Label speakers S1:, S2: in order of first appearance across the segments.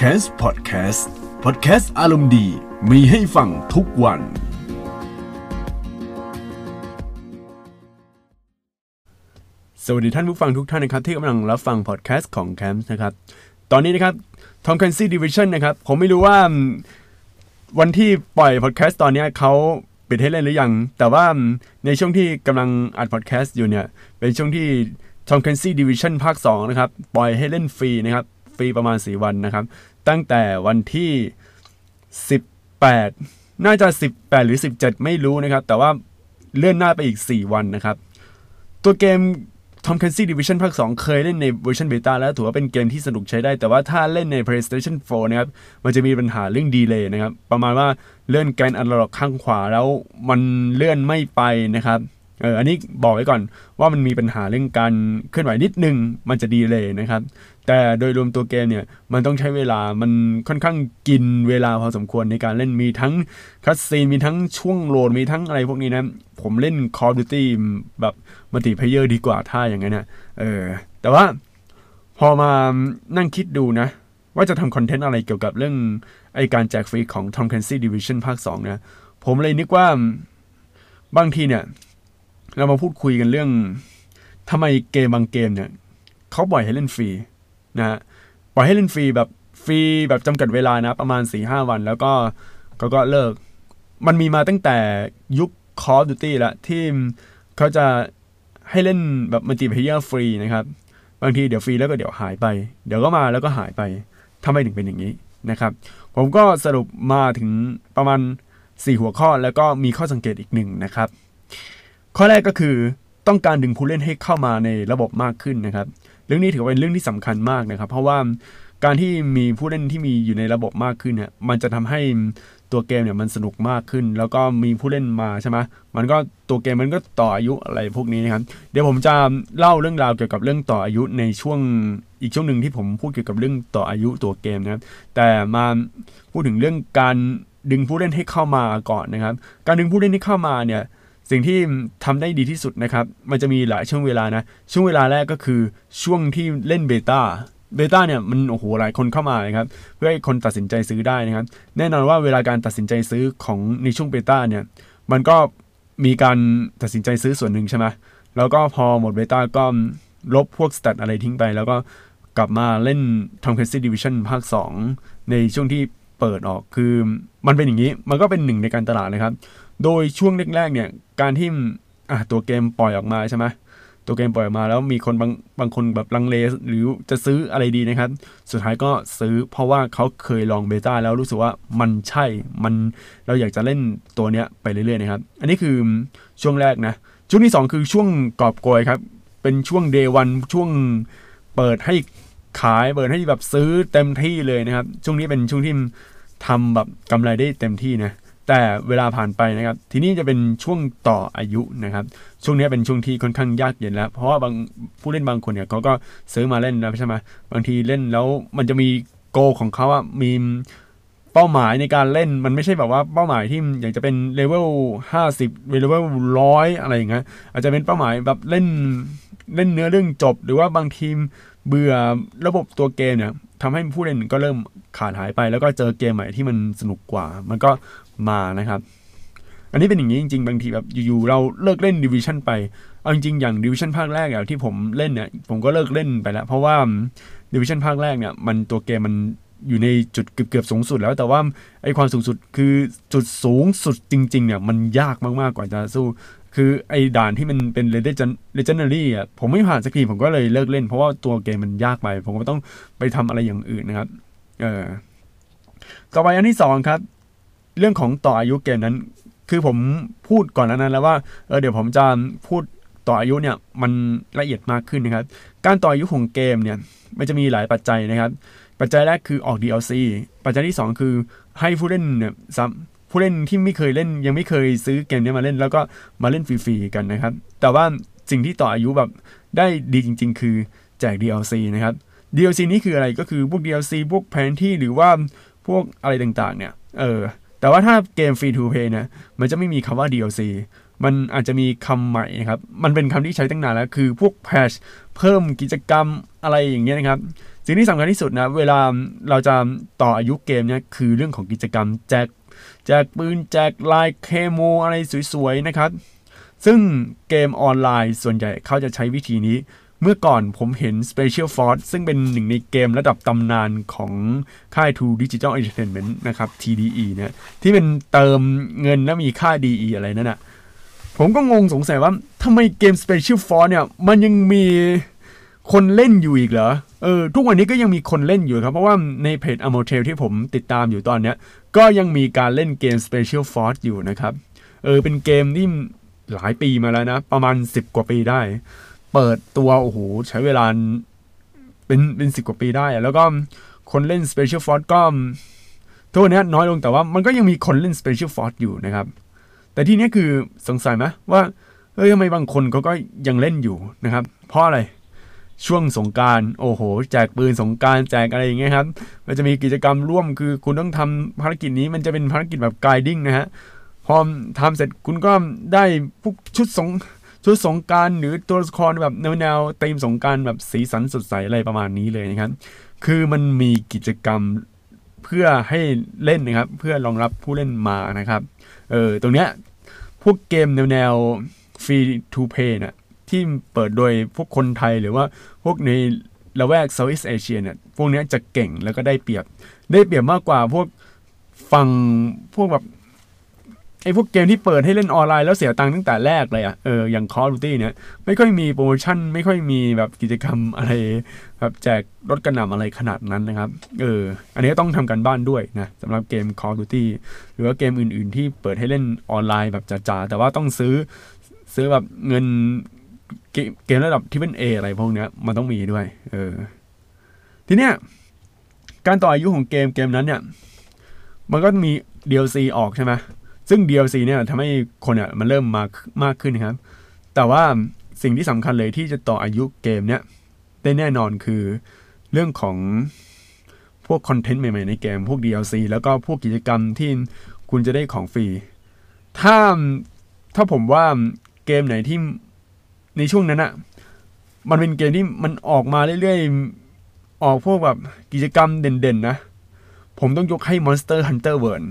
S1: c a s พอดแคสต์พอดแคสต์อารมณ์ดีมีให้ฟังทุกวัน สวัสดีท่านผู้ฟังทุกท่านนะครับ ที่กำลังรับฟังพอดแคสต์ของ c a m p นะครับ ตอนนี้นะครับ Tom Clancy Division นะครับ ผมไม่รู้ว่าวันที่ปล่อยพอดแคสต์ตอนนี้เขาปิดให้เล่นหรือยัง แต่ว่าในช่วงที่กำลังอัดพอดแคสต์อยู่เนี่ย เป็นช่วงที่ Tom Clancy Division ภาค 2 นะครับ ปล่อยให้เล่นฟรีนะครับ ฟรีประมาณ 4 วันนะครับ ตั้งแต่วันที่ 18 น่าจะ 18 หรือ 17 ไม่รู้นะครับ แต่ว่าเลื่อนหน้าไปอีก 4 วันนะครับ ตัวเกม Tom Clancy Division ภาค 2 เคยเล่นในเวอร์ชัน beta แล้วถือว่าเป็นเกมที่สนุกใช้ได้ แต่ว่าถ้าเล่นใน PlayStation 4 นะครับ มันจะมีปัญหาเรื่อง delay นะครับ ประมาณว่าเลื่อนแกนอันล็อกข้างขวาแล้วมันเลื่อนไม่ไปนะครับเอออันนี้บอกไว้ก่อนว่ามันมีปัญหาเรื่องการเคลื่อนไหวนิดนึง มันจะ delay นะครับ แต่โดยรวมตัวเกมเนี่ยมันต้องใช้เวลามันค่อนข้างกินเวลาพอสมควรในการเล่นมีทั้ง cutscene มีทั้งช่วงโหลดมีทั้งอะไรพวกนี้นะ ผมเล่น Call of Duty แบบ multiplayer ดีกว่าถ้าอย่างนั้นนะเออแต่ว่าพอมานั่งคิดดูนะ ว่าจะทำ content อะไรเกี่ยวกับเรื่องไอการแจกฟรีของ Tom Clancy Division ภาค 2 นะ ผมเลยนึกว่าบางทีเนี่ย เรามาพูดคุยกันเรื่องทำไมเกมบางเกมเนี่ยเขาปล่อยให้เล่นฟรี นะฮะปล่อยให้เล่นฟรีแบบฟรีแบบจำกัดเวลานะ ประมาณ4ีหวัน แล้วก็ก็ก็เลิก มันมีมาตั้งแต่ยุค Call of Duty ละที่เขาจะให้เล่นแบบ multiplayer ฟรีนะครับ บางทีเดี๋ยวฟรีแล้วก็เดี๋ยวหายไป เดี๋ยวก็มาแล้วก็หายไปทำไมถึงเป็นอย่างนี้นะครับ ผมก็สรุปมาถึงประมาณ 4 หัวข้อแล้วก็มีข้อสังเกตอีกหนึ่งนะครับ ข้อแรกก็คือต้องการดึงผู้เล่นให้เข้ามาในระบบมากขึ้นนะครับ เรื่องนี้ถือเป็นเรื่องที่สำคัญมากนะครับ เพราะว่าการที่มีผู้เล่นที่มีอยู่ในระบบมากขึ้นเนี่ยมันจะทำให้ตัวเกมเนี่ยมันสนุกมากขึ้น แล้วก็มีผู้เล่นมาใช่ไหมมันก็ตัวเกมมันก็ต่ออายุอะไรพวกนี้นะครับ เดี๋ยวผมจะเล่าเรื่องราวเกี่ยวกับเรื่องต่ออายุในช่วงอีกช่วงหนึ่งที่ผมพูดเกี่ยวกับเรื่องต่ออายุตัวเกมนะครับ แต่มาพูดถึงเรื่องการดึงผู้เล่นให้เข้ามาก่อนนะครับ การดึงผู้เล่นให้เข้ามาเนี่ย สิ่งที่ทำได้ดีที่สุดนะครับ มันจะมีหลายช่วงเวลานะ ช่วงเวลาแรกก็คือช่วงที่เล่นเบต้าเบต้าเนี่ยมันโอ้โหหลายคนเข้ามานะครับ เพื่อให้คนตัดสินใจซื้อได้นะครับ แน่นอนว่าเวลาการตัดสินใจซื้อของในช่วงเบต้าเนี่ย มันก็มีการตัดสินใจซื้อส่วนหนึ่งใช่ไหมแล้วก็พอหมดเบต้าก็ลบพวกสเตตอะไรทิ้งไป แล้วก็กลับมาเล่น Tom Clancy Division ภาค 2 ในช่วงที่เปิดออกคือมันเป็นอย่างนี้ มันก็เป็นหนึ่งในการตลาดนะครับ โดยช่วงแรกๆเนี่ยการที่อะตัวเกมปล่อยออกมาใช่ไหมตัวเกมปล่อยออกมาแล้วมีคนบางบางคนแบบลังเลหรือจะซื้ออะไรดีนะครับ สุดท้ายก็ซื้อเพราะว่าเขาเคยลองเบต้าแล้วรู้สึกว่ามันใช่มันเราอยากจะเล่นตัวเนี้ยไปเรื่อยๆนะครับ อันนี้คือช่วงแรกนะ ช่วงที่ 2 คือช่วงกอบโกยครับ เป็นช่วงเดวันช่วงเปิดให้ขายเปิดให้แบบซื้อเต็มที่เลยนะครับ ช่วงนี้เป็นช่วงที่ทำแบบกำไรได้เต็มที่นะ แต่เวลาผ่านไปนะครับ ทีนี้จะเป็นช่วงต่ออายุนะครับ ช่วงนี้เป็นช่วงที่ค่อนข้างยากเย็นแล้ว เพราะว่าบางผู้เล่นบางคนเนี่ยเขาก็ซื้อมาเล่นแล้วใช่ไหมบางทีเล่นแล้วมันจะมี goal ของเขาอะมีเป้าหมายในการเล่นมันไม่ใช่แบบว่าเป้าหมายที่อยากจะเป็นเลเวลห้าสิบเลเวลร้อยอะไรอย่างเงี้ยอาจจะเป็นเป้าหมายแบบเล่นเล่นเนื้อเรื่องจบ หรือว่าบางทีเบื่อระบบตัวเกมเนี่ยทำให้ผู้เล่นก็เริ่มขาดหายไป แล้วก็เจอเกมใหม่ที่มันสนุกกว่า มันก็ มานะครับ อันนี้เป็นอย่างนี้จริง ๆ บางทีแบบอยู่ๆเราเลิกเล่น Division ไป เอาจริงๆอย่าง Division ภาคแรกอะที่ผมเล่นเนี่ยผมก็เลิกเล่นไปแล้ว เพราะว่า Division ภาคแรกเนี่ยมันตัวเกมมันอยู่ในจุดเกือบๆสูงสุดแล้ว แต่ว่าไอความสูงสุดคือจุดสูงสุดจริงๆเนี่ยมันยากมากๆกว่าจะสู้ คือไอ้ด่านที่มันเป็น legendary อะผมไม่ผ่านสักทีผมก็เลยเลิกเล่น เพราะว่าตัวเกมมันยากไป ผมก็ต้องไปทำอะไรอย่างอื่นนะครับ เออต่อไปอันที่สองครับ เรื่องของต่ออายุเกมนั้น คือผมพูดก่อนนั้นแล้วว่าเออเดี๋ยวผมจะพูดต่ออายุเนี่ยมันละเอียดมากขึ้นนะครับ การต่ออายุของเกมเนี่ยมันจะมีหลายปัจจัยนะครับ ปัจจัยแรกคือออก DLC ปัจจัยที่ 2 คือให้ผู้เล่นเนี่ยผู้เล่นที่ไม่เคยเล่นยังไม่เคยซื้อเกมนี้มาเล่น แล้วก็มาเล่นฟรีๆกันนะครับ แต่ว่าสิ่งที่ต่ออายุแบบได้ดีจริง ๆ คือแจก DLC นะครับ DLC นี้คืออะไรก็คือพวก DLC พวกแผนที่หรือว่าพวกอะไรต่างๆเนี่ยเออ แต่ว่าถ้าเกมฟรีทูเพย์เนี่ยมันจะไม่มีคำว่า DLC มันอาจจะมีคำใหม่นะครับ มันเป็นคำที่ใช้ตั้งนานแล้ว คือพวกแพชเพิ่มกิจกรรมอะไรอย่างเงี้ยนะครับ สิ่งที่สำคัญที่สุดนะ เวลาเราจะต่ออายุเกมเนี่ยคือเรื่องของกิจกรรมแจกแจกปืนแจกลายเคมอะไรสวยๆนะครับ ซึ่งเกมออนไลน์ส่วนใหญ่เขาจะใช้วิธีนี้ เมื่อก่อนผมเห็น Special Force ซึ่งเป็นหนึ่งในเกมระดับตำนานของค่าย True Digital Entertainment นะครับ TDE เนี่ยที่เป็นเติมเงินแล้วมีค่า DE อะไรนั่นนะผมก็งงสงสัยว่าทำไมเกม Special Force เนี่ย มันยังมีคนเล่นอยู่อีกเหรอ เออ ทุกวันนี้ก็ยังมีคนเล่นอยู่ครับ เพราะว่าในเพจ a m o t e l ที่ผมติดตามอยู่ตอนเนี้ย ก็ยังมีการเล่นเกม Special Force อยู่นะครับ เออ เป็นเกมที่หลายปีมาแล้วนะ ประมาณ 10 กว่าปีได้ เปิดตัวโอ้โหใช้เวลาเป็นเป็นสิบกว่าปีได้ แล้วก็คนเล่น Special Force ก็ทุกวันนี้น้อยลงแต่ว่ามันก็ยังมีคนเล่น Special Force อยู่นะครับ แต่ที่นี้คือสงสัยไหมว่าเฮ้ยทำไมบางคนเขาก็ยังเล่นอยู่นะครับ เพราะอะไรช่วงสงการโอ้โห แจกปืนสงการแจกอะไรอย่างเงี้ยครับ มันจะมีกิจกรรมร่วมคือคุณต้องทำภารกิจนี้มันจะเป็นภารกิจแบบไกดิ้งนะฮะพอทำเสร็จคุณก็ได้พวกชุดสง ชุดสงกรานต์หรือตัวละครแบบแนวแนวตีมสงกรานต์แบบสีสันสดใสอะไรประมาณนี้เลยนะครับ คือมันมีกิจกรรมเพื่อให้เล่นนะครับ เพื่อรองรับผู้เล่นมานะครับ เออตรงเนี้ยพวกเกมแนวแนว free to play น่ะที่เปิดโดยพวกคนไทยหรือว่าพวกในละแวก Southeast Asia เนี่ยพวกนี้จะเก่งแล้วก็ได้เปรียบ ได้เปรียบมากกว่าพวกฟังพวกแบบ ไอ้พวกเกมที่เปิดให้เล่นออนไลน์แล้วเสียตังค์ตั้งแต่แรกเลยอะเอออย่าง Call of Duty เนี่ยไม่ค่อยมีโปรโมชั่น ไม่ค่อยมีแบบกิจกรรมอะไรแบบแจกรถกระหน่ำอะไรขนาดนั้นนะครับเอออันนี้ต้องทำกันบ้านด้วยนะสำหรับเกม Call of Duty หรือว่าเกมอื่น ๆ ที่เปิดให้เล่นออนไลน์แบบจ๋าๆแต่ว่าต้องซื้อซื้อแบบเงินเกมระดับที่เป็นเออะไรพวกเนี้ยมันต้องมีด้วย เออ ทีเนี้ยการต่ออายุของเกมเกมนั้นเนี่ย มันก็มี DLC ออกใช่ไหม ซึ่ง DLC เนี่ยทำให้คนเนี่ยมันเริ่มมากมากขึ้นนะครับ แต่ว่าสิ่งที่สำคัญเลยที่จะต่ออายุเกมเนี่ยได้แน่นอนคือเรื่องของพวกคอนเทนต์ใหม่ๆในเกม พวก DLC แล้วก็พวกกิจกรรมที่คุณจะได้ของฟรี ถ้าถ้าผมว่าเกมไหนที่ในช่วงนั้นอะมันเป็นเกมที่มันออกมาเรื่อยๆ ออกพวกแบบกิจกรรมเด่นๆนะ ผมต้องยกให้ Monster Hunter World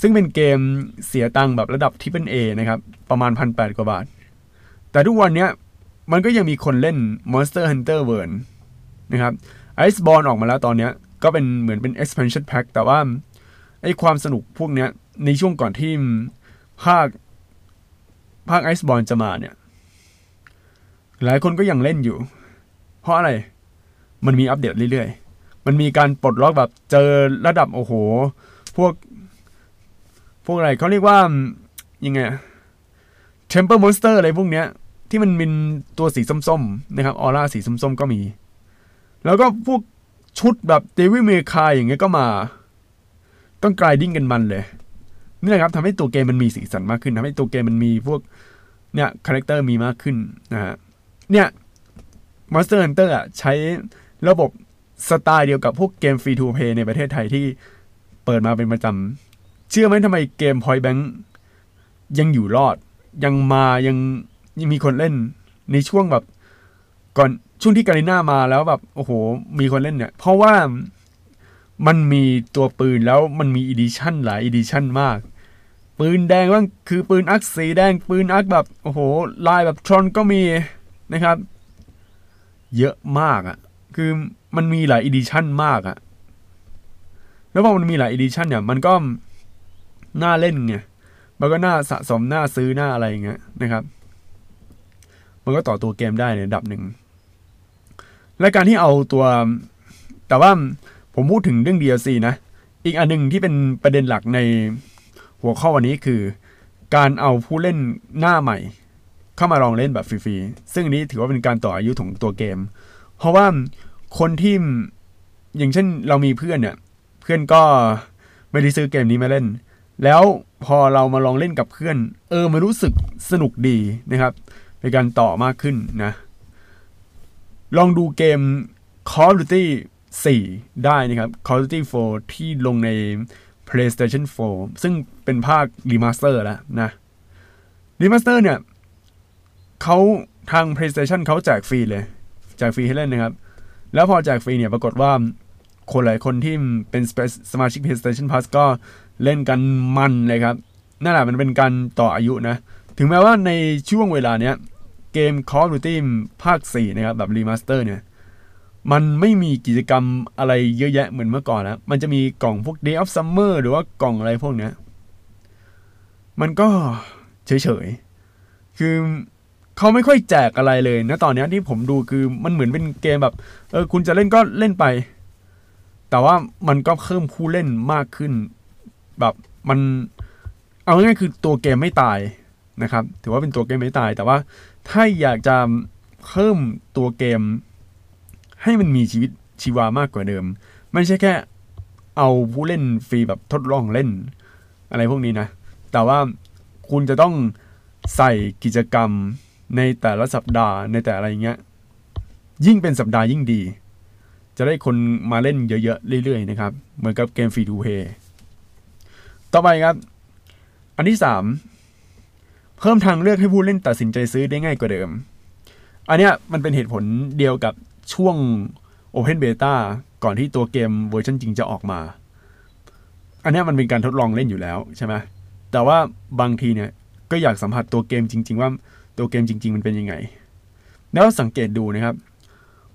S1: ซึ่งเป็นเกมเสียตังค์แบบระดับที่เป็น A นะครับ ประมาณพันแปดกว่าบาท แต่ทุกวันนี้มันก็ยังมีคนเล่น Monster Hunter World นะครับ Iceborne ออกมาแล้วตอนนี้ก็เป็นเหมือนเป็น expansion pack แต่ว่าไอความสนุกพวกนี้ในช่วงก่อนที่ภาคภาค Iceborne จะมาเนี่ย หลายคนก็ยังเล่นอยู่ เพราะอะไร มันมีอัปเดตเรื่อยๆ มันมีการปลดล็อกแบบเจอระดับโอ้โห พวก พวกอะไรเขาเรียกว่ายังไง tempered monster อะไรพวกเนี้ย ที่มันมีตัวสีส้มๆนะครับออร่าสีส้มๆก็มี แล้วก็พวกชุดแบบ Devil May Cry อย่างเงี้ยก็มา ต้อง grinding กันมันเลยนี่แหละครับทำให้ตัวเกมมันมีสีสันมากขึ้นทำให้ตัวเกมมันมีพวกเนี่ย character มีมากขึ้นนะฮะเนี่ย Monster Hunter อะใช้ระบบสไตล์เดียวกับพวกเกม free to play ในประเทศไทยที่เปิดมาเป็นประจำ เชื่อไหมทำไมเกม Point Blank ยังอยู่รอด ยังมายังยังมีคนเล่นในช่วงแบบ ก่อนช่วงที่ Garena มาแล้วแบบ โอ้โห มีคนเล่นเนี่ย เพราะว่ามันมีตัวปืนแล้วมันมี edition หลาย edition มาก ปืนแดงบ้างคือปืน AUG สีแดง ปืน AUG แบบ โอ้โห ลายแบบ Tron ก็มีนะครับ เยอะมากอะ่ะ คือมันมีหลาย edition มากอะแล้วพอมันมีหลาย edition เนี่ย มันก็ น่าเล่นไงมันก็น่าสะสมน่าซื้อน่าอะไรอย่างเงี้ยนะครับ มันก็ต่อตัวเกมได้ในระดับหนึ่งและการที่เอาตัว แต่ว่าผมพูดถึงเรื่อง DLC นะ อีกอันหนึ่งที่เป็นประเด็นหลักในหัวข้อวันนี้คือ การเอาผู้เล่นหน้าใหม่ เข้ามาลองเล่นแบบฟรีๆ ซึ่งนี้ถือว่าเป็นการต่ออายุของตัวเกม เพราะว่าคนที่อย่างเช่นเรามีเพื่อนเนี่ย เพื่อนก็ไม่ได้ซื้อเกมนี้มาเล่น แล้วพอเรามาลองเล่นกับเพื่อน เออมันรู้สึกสนุกดีนะครับเป็นการต่อมากขึ้นนะ ลองดูเกม Call of Duty 4 ได้นะครับ Call of Duty 4 ที่ลงใน PlayStation 4 ซึ่งเป็นภาค remaster แล้วนะ remaster เนี่ยเขาทาง PlayStation เขาแจกฟรีเลยแจกฟรีให้เล่นนะครับ แล้วพอแจกฟรีเนี่ยปรากฏว่าคนหลายคนที่เป็นสมาชิก PlayStation Plus ก็ เล่นกันมันเลยครับนั่นแหละมันเป็นการต่ออายุนะ ถึงแม้ว่าในช่วงเวลาเนี้ยเกม Call of Duty ภาค 4 นะครับ แบบ remaster เนี่ย มันไม่มีกิจกรรมอะไรเยอะแยะเหมือนเมื่อก่อนแล้ว มันจะมีกล่องพวก Days of Summer หรือว่ากล่องอะไรพวกเนี้ย มันก็เฉยๆ คือเขาไม่ค่อยแจกอะไรเลยนะตอนนี้ที่ผมดูคือมันเหมือนเป็นเกมแบบ เออคุณจะเล่นก็เล่นไป แต่ว่ามันก็เพิ่มผู้เล่นมากขึ้น แบบมันเอาง่ายคือตัวเกมไม่ตายนะครับ ถือว่าเป็นตัวเกมไม่ตาย แต่ว่าถ้าอยากจะเพิ่มตัวเกม ให้มันมีชีวิตชีวามากกว่าเดิม ไม่ใช่แค่เอาผู้เล่นฟรีแบบทดลองเล่น อะไรพวกนี้นะ แต่ว่าคุณจะต้องใส่กิจกรรมในแต่ละสัปดาห์ในแต่อะไรเงี้ย ยิ่งเป็นสัปดาห์ยิ่งดี จะได้คนมาเล่นเยอะๆ เรื่อยๆ นะครับ เหมือนกับเกมฟรีทูเพย์ ต่อไปครับ อันที่สามเพิ่มทางเลือกให้ผู้เล่นตัดสินใจซื้อได้ง่ายกว่าเดิม อันเนี้ยมันเป็นเหตุผลเดียวกับช่วง Open Beta ก่อนที่ตัวเกมเวอร์ชันจริงจะออกมา อันนี้มันเป็นการทดลองเล่นอยู่แล้วใช่ไหมแต่ว่าบางทีเนี่ยก็อยากสัมผัสตัวเกมจริง ๆ ว่าตัวเกมจริง ๆ มันเป็นยังไง แล้วสังเกตดูนะครับ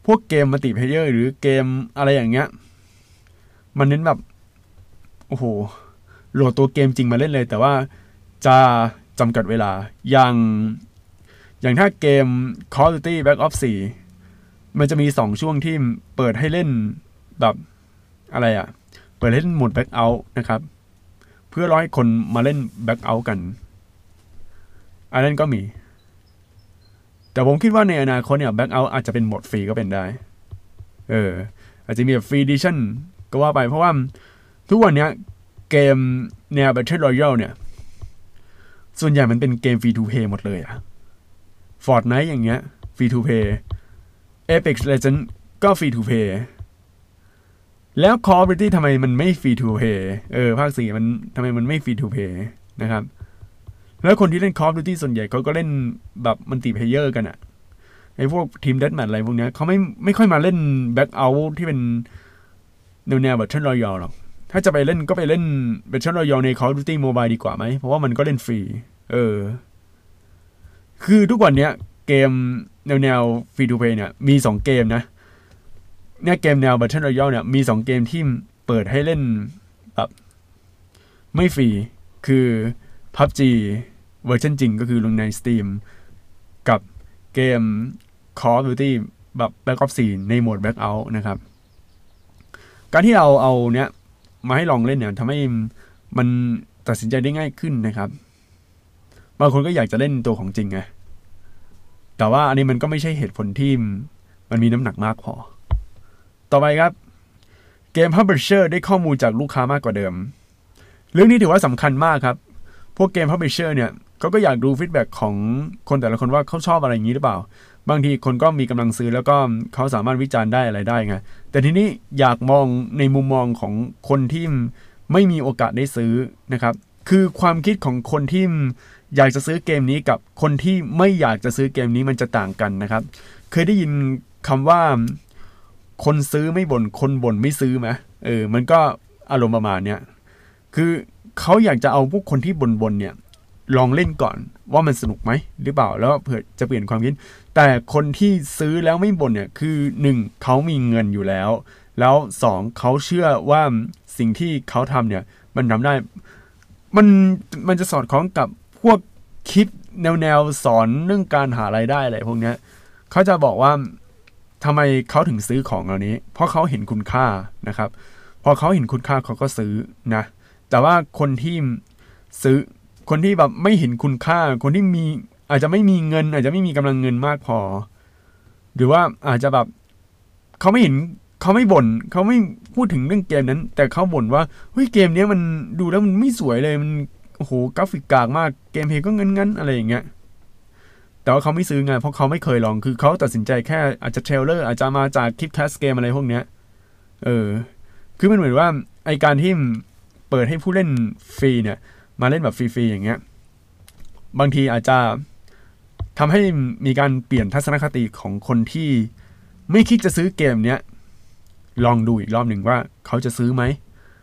S1: พวกเกม multiplayer หรือเกมอะไรอย่างเงี้ย มันเน้นแบบ โอ้โห โหลดตัวเกมจริงมาเล่นเลย แต่ว่าจะจำกัดเวลา อย่าง อย่างถ้าเกม Call of Duty Black Ops 4 มันจะมีสองช่วงที่เปิดให้เล่นแบบอะไรอะ่ะ เปิดเล่นโหมด Back Out นะครับ เพื่อร้อยคนมาเล่น Back Out กัน อันนั้นก็มี แต่ผมคิดว่าในอนาคตเนี่ย Back Out อาจจะเป็นโหมดฟรีก็เป็นได้ เออ อาจจะมีแบบ free edition ก็ว่าไปเพราะว่าทุกวันนี้ เกมแนว Battle Royale เนี่ย ส่วนใหญ่มันเป็นเกม free to play หมดเลยอะ Fortnite อย่างเงี้ย free to play Apex Legends ก็ free to play แล้ว Call of Duty ทำไมมันไม่ free to play เออ ภาคสี่มันทำไมมันไม่ free to play นะครับ แล้วคนที่เล่น Call of Duty ส่วนใหญ่เขาก็เล่นแบบมันติเพเยอร์กันอะไอ้พวกทีมเด a แมทอะไรพวกเนี้ยเขาไม่ไม่ค่อยมาเล่น Blackout ที่เป็นแนวแนวแบบเช่นรอยอหรอก ถ้าจะไปเล่นก็ไปเล่น Battle Royale ใน Call of Duty Mobile ดีกว่าไหม เพราะว่ามันก็เล่นฟรี เออ คือทุกวันเนี้ย เกมแนวแนว free to play เนี่ย มีสองเกมนะ เนี่ยเกมแนว Battle Royale เนี่ย มีสองเกมที่เปิดให้เล่นแบบไม่ฟรี คือ PUBG เวอร์ชันจริงก็คือลงใน Steam กับเกม Call of Duty แบบ Black Ops 4 ในโหมด Blackout นะครับ การที่เราเอาเนี้ย มาให้ลองเล่นเนี่ยทำให้มันตัดสินใจได้ง่ายขึ้นนะครับ บางคนก็อยากจะเล่นตัวของจริงไงแต่ว่าอันนี้มันก็ไม่ใช่เหตุผลที่มันมีน้ำหนักมากพอ ต่อไปครับ เกม Publisher ได้ข้อมูลจากลูกค้ามากกว่าเดิม เรื่องนี้ถือว่าสำคัญมากครับ พวกเกม Publisher เนี่ยเขาก็อยากดูฟีดแบ็ของคนแต่ละคนว่าเขาชอบอะไรอย่างนี้หรือเปล่า บางทีคนก็มีกำลังซื้อแล้วก็เขาสามารถวิจารณ์ได้อะไรได้ไงแต่ทีนี้อยากมองในมุมมองของคนที่ไม่มีโอกาสได้ซื้อนะครับ คือความคิดของคนที่อยากจะซื้อเกมนี้กับคนที่ไม่อยากจะซื้อเกมนี้มันจะต่างกันนะครับ เคยได้ยินคำว่า คนซื้อไม่บน่นคนบ่นไม่ซื้อไหมเออ มันก็อารมณ์ประมาณเนี้ยคือเขาอยากจะเอาพวกคนที่บ่นบนเนี่ยลองเล่นก่อนว่ามันสนุกไหมหรือเปล่าแล้วเผื่อจะเปลี่ยนความคิด แต่คนที่ซื้อแล้วไม่บ่นเนี่ยคือหนึ่งเขามีเงินอยู่แล้ว แล้วสองเขาเชื่อว่าสิ่งที่เขาทำเนี่ย มันทำได้ มันมันจะสอดคล้องกับพวกคลิปแนวแนวสอนเรื่องการหารายได้อะไรพวกเนี้ยเขาจะบอกว่าทำไมเขาถึงซื้อของเหล่านี้ เพราะเขาเห็นคุณค่านะครับ พอเขาเห็นคุณค่าเขาก็ซื้อนะ แต่ว่าคนที่ซื้อคนที่แบบไม่เห็นคุณค่า คนที่มี อาจจะไม่มีเงิน อาจจะไม่มีกำลังเงินมากพอ หรือว่าอาจจะแบบเขาไม่เห็นเขาไม่บ่นเขาไม่พูดถึงเรื่องเกมนั้น แต่เขาบ่นว่าเฮ้ยเกมนี้มันดูแล้วมันไม่สวยเลยมันโอ้โหกราฟิกกากมาก gameplay ก็งั้นงั้นอะไรอย่างเงี้ยแต่ว่าเขาไม่ซื้อไงเพราะเขาไม่เคยลองคือเขาตัดสินใจแค่อาจจะ trailer อาจจะมาจากคลิป cast เกมอะไรพวกเนี้ยเออ คือมันเหมือนว่าไอการที่เปิดให้ผู้เล่นฟรีเนี่ย มาเล่นแบบฟรีๆอย่างเงี้ย บางทีอาจจะ ทำให้มีการเปลี่ยนทัศนคติของคนที่ไม่คิดจะซื้อเกมเนี้ยลองดูอีกรอบหนึ่งว่าเขาจะซื้อไหม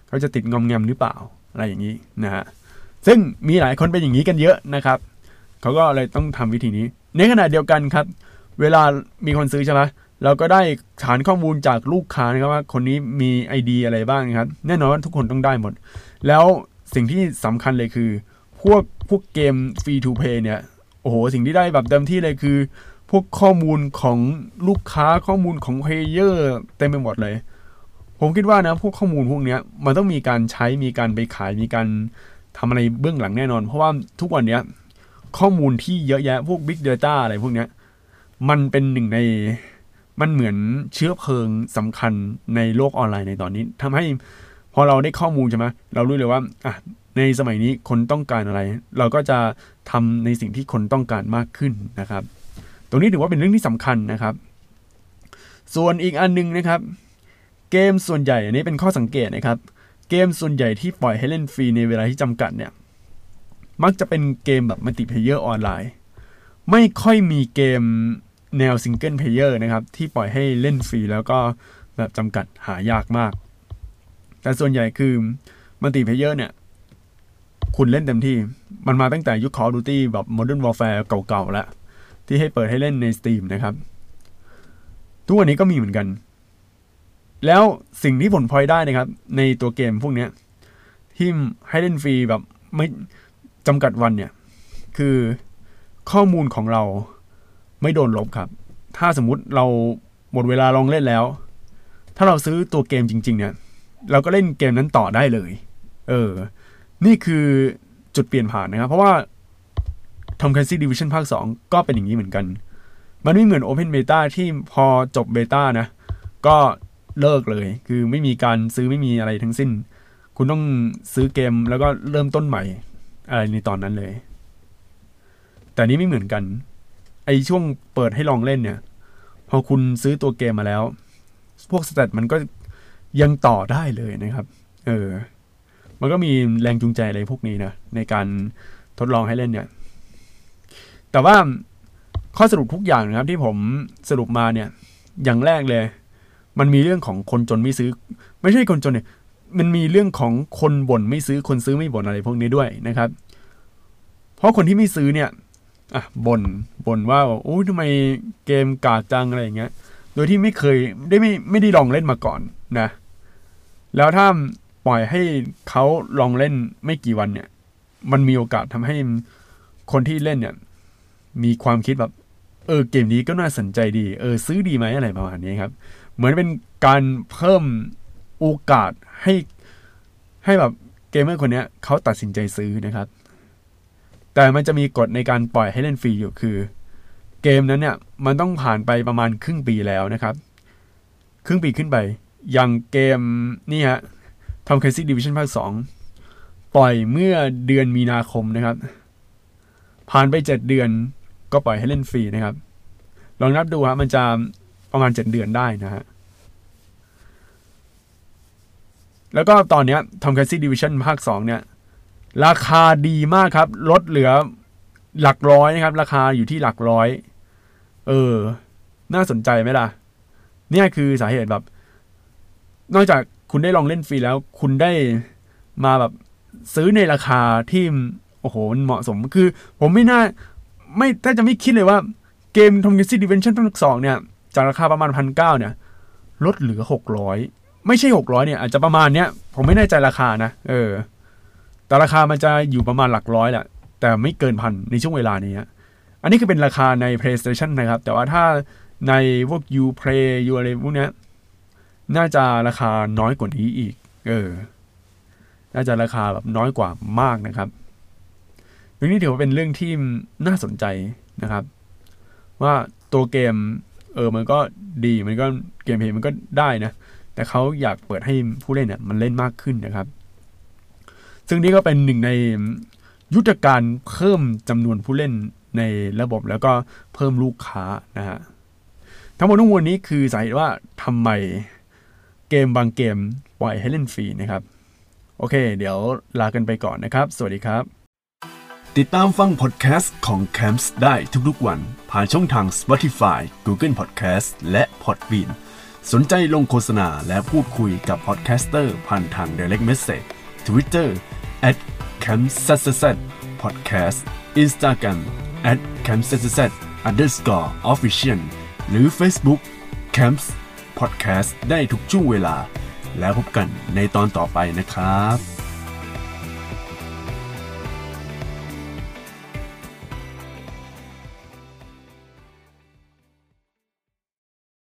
S1: เขาจะติดงอมแงมหรือเปล่าอะไรอย่างนี้นะฮะซึ่งมีหลายคนเป็นอย่างนี้กันเยอะนะครับ เขาก็เลยต้องทำวิธีนี้ ในขณะเดียวกันครับ เวลามีคนซื้อใช่ไหมเราก็ได้ฐานข้อมูลจากลูกค้านะครับว่าคนนี้มีไอเดียอะไรบ้างครับ แน่นอนว่าทุกคนต้องได้หมด แล้วสิ่งที่สำคัญเลยคือ พวกพวกเกม free to play เนี่ย โอ้โหสิ่งที่ได้แบบเต็มที่เลยคือ พวกข้อมูลของลูกค้าข้อมูลของ player เต็มไปหมดเลย ผมคิดว่านะพวกข้อมูลพวกนี้มันต้องมีการใช้มีการไปขายมีการทำอะไรเบื้องหลังแน่นอน เพราะว่าทุกวันเนี้ยข้อมูลที่เยอะแยะพวก Big Data อะไรพวกเนี้ยมันเป็นหนึ่งในมันเหมือนเชื้อเพลิงสำคัญในโลกออนไลน์ในตอนนี้ทำให้พอเราได้ข้อมูลใช่ไหมเรารู้เลยว่าอะ ในสมัยนี้คนต้องการอะไร เราก็จะทำในสิ่งที่คนต้องการมากขึ้นนะครับ ตรงนี้ถือว่าเป็นเรื่องที่สำคัญนะครับ ส่วนอีกอันนึงนะครับ เกมส่วนใหญ่อันนี้เป็นข้อสังเกตนะครับ เกมส่วนใหญ่ที่ปล่อยให้เล่นฟรีในเวลาที่จำกัดเนี่ยมักจะเป็นเกมแบบ multiplayer ออนไลน์ ไม่ค่อยมีเกมแนว single player นะครับ ที่ปล่อยให้เล่นฟรีแล้วก็แบบจำกัดหายากมาก แต่ส่วนใหญ่คือ multiplayer เนี่ย คุณเล่นเต็มที่ มันมาตั้งแต่ยุค Call of Duty แบบ Modern Warfare เก่าๆแล้ว ที่ให้เปิดให้เล่นใน Steam นะครับ ทุกวันนี้ก็มีเหมือนกัน แล้วสิ่งที่ผลพลอยได้นะครับ ในตัวเกมพวกนี้ที่ให้เล่นฟรีแบบไม่จำกัดวันเนี่ย คือข้อมูลของเราไม่โดนลบครับ ถ้าสมมุติเราหมดเวลาลองเล่นแล้ว ถ้าเราซื้อตัวเกมจริง ๆ เนี่ย เราก็เล่นเกมนั้นต่อได้เลย เออ นี่คือจุดเปลี่ยนผ่านนะครับ เพราะว่า Tom Clancy Division ภาค 2 ก็เป็นอย่างนี้เหมือนกัน มันไม่เหมือน Open Beta ที่พอจบเบต้านะ ก็เลิกเลย คือไม่มีการซื้อไม่มีอะไรทั้งสิ้น คุณต้องซื้อเกมแล้วก็เริ่มต้นใหม่ อะไรในตอนนั้นเลย แต่นี้ไม่เหมือนกัน ไอช่วงเปิดให้ลองเล่นเนี่ย พอคุณซื้อตัวเกมมาแล้ว พวกสเตตมันก็ยังต่อได้เลยนะครับ เออ มันก็มีแรงจูงใจอะไรพวกนี้นะในการทดลองให้เล่นเนี่ย แต่ว่าข้อสรุปทุกอย่างนะครับที่ผมสรุปมาเนี่ย อย่างแรกเลย มันมีเรื่องของคนจนไม่ซื้อ ไม่ใช่คนจนเนี่ย มันมีเรื่องของคนบ่นไม่ซื้อคนซื้อไม่บ่นอะไรพวกนี้ด้วยนะครับ เพราะคนที่ไม่ซื้อเนี่ยอะบน่นบ่นว่าโอ้ยทำไมเกมกากจังอะไรอย่างเงี้ย โดยที่ไม่เคยได้ไม่ไม่ได้ลองเล่นมาก่อนนะ แล้วถ้า ปล่อยให้เขาลองเล่นไม่กี่วันเนี่ย มันมีโอกาสทำให้คนที่เล่นเนี่ย มีความคิดแบบ เออเกมนี้ก็น่าสนใจดี เออ ซื้อดีไหมอะไรประมาณนี้ครับ เหมือนเป็นการเพิ่มโอกาสให้ให้แบบเกมเมอร์คนนี้เขาตัดสินใจซื้อนะครับ แต่มันจะมีกฎในการปล่อยให้เล่นฟรีอยู่คือ เกมนั้นเนี่ยมันต้องผ่านไปประมาณครึ่งปีแล้วนะครับ ครึ่งปีขึ้นไป อย่างเกมนี่ฮะ ทำ Crazy Division ภาค2ปล่อยเมื่อเดือนมีนาคมนะครับ ผ่านไป7เดือนก็ปล่อยให้เล่นฟรีนะครับ ลองนับดูฮะมันจะประมาณ7เดือนได้นะฮะแล้วก็ตอนนี้ทำ Crazy Division ภาค 2 เนี่ย ราคาดีมากครับ ลดเหลือหลักร้อยนะครับ ราคาอยู่ที่หลักร้อย เออ น่าสนใจไหมล่ะ เนี่ยคือสาเหตุแบบ นอกจาก คุณได้ลองเล่นฟรีแล้ว คุณได้มาแบบซื้อในราคาที่โอ้โหมันเหมาะสมคือ ผมไม่น่า ไม่ถ้าจะไม่คิดเลยว่าเกม Tom Clancy's The Division ภาคสองเนี่ย จากราคาประมาณพันเก้าเนี่ย ลดเหลือหกร้อยไม่ใช่หกร้อยเนี่ย อาจจะประมาณเนี้ย ผมไม่แน่ใจราคานะ เออ แต่ราคามันจะอยู่ประมาณหลักร้อยแหละ แต่ไม่เกินพันในช่วงเวลานี้ อันนี้คือเป็นราคาใน PlayStation นะครับ แต่ว่าถ้าในพวก Uplay ยูอะไรพวกเนี้ย น่าจะราคาน้อยกว่านี้อีก เออ น่าจะราคาแบบน้อยกว่ามากนะครับเรื่องนี้ถือว่าเป็นเรื่องที่น่าสนใจนะครับ ว่าตัวเกม เออมันก็ดีมันก็เกมเพลย์มันก็ได้นะ แต่เขาอยากเปิดให้ผู้เล่นเนี่ยมันเล่นมากขึ้นนะครับ ซึ่งนี่ก็เป็นหนึ่งในยุทธการเพิ่มจำนวนผู้เล่นในระบบแล้วก็เพิ่มลูกค้านะฮะทั้งหมดทั้งมวลนี้คือสาเหตุว่าทำไม เกมบางเกมปล่อยให้เล่นฟรีนะครับ โอเค เดี๋ยวลากันไปก่อนนะครับ สวัสดีครับ ติดตามฟังพอดแคสต์ของ Camsss ได้ทุกๆวัน ผ่านช่องทาง Spotify Google Podcast และ Podbean สนใจลงโฆษณาและพูดคุยกับ podcaster ผ่านทาง Direct Message Twitter at c a m s s s podcast Instagram at c a m s s s underscore official หรือ Facebook Camsss Podcast ได้ทุกช่วงเวลา แล้วพบกันในตอนต่อไปนะครับ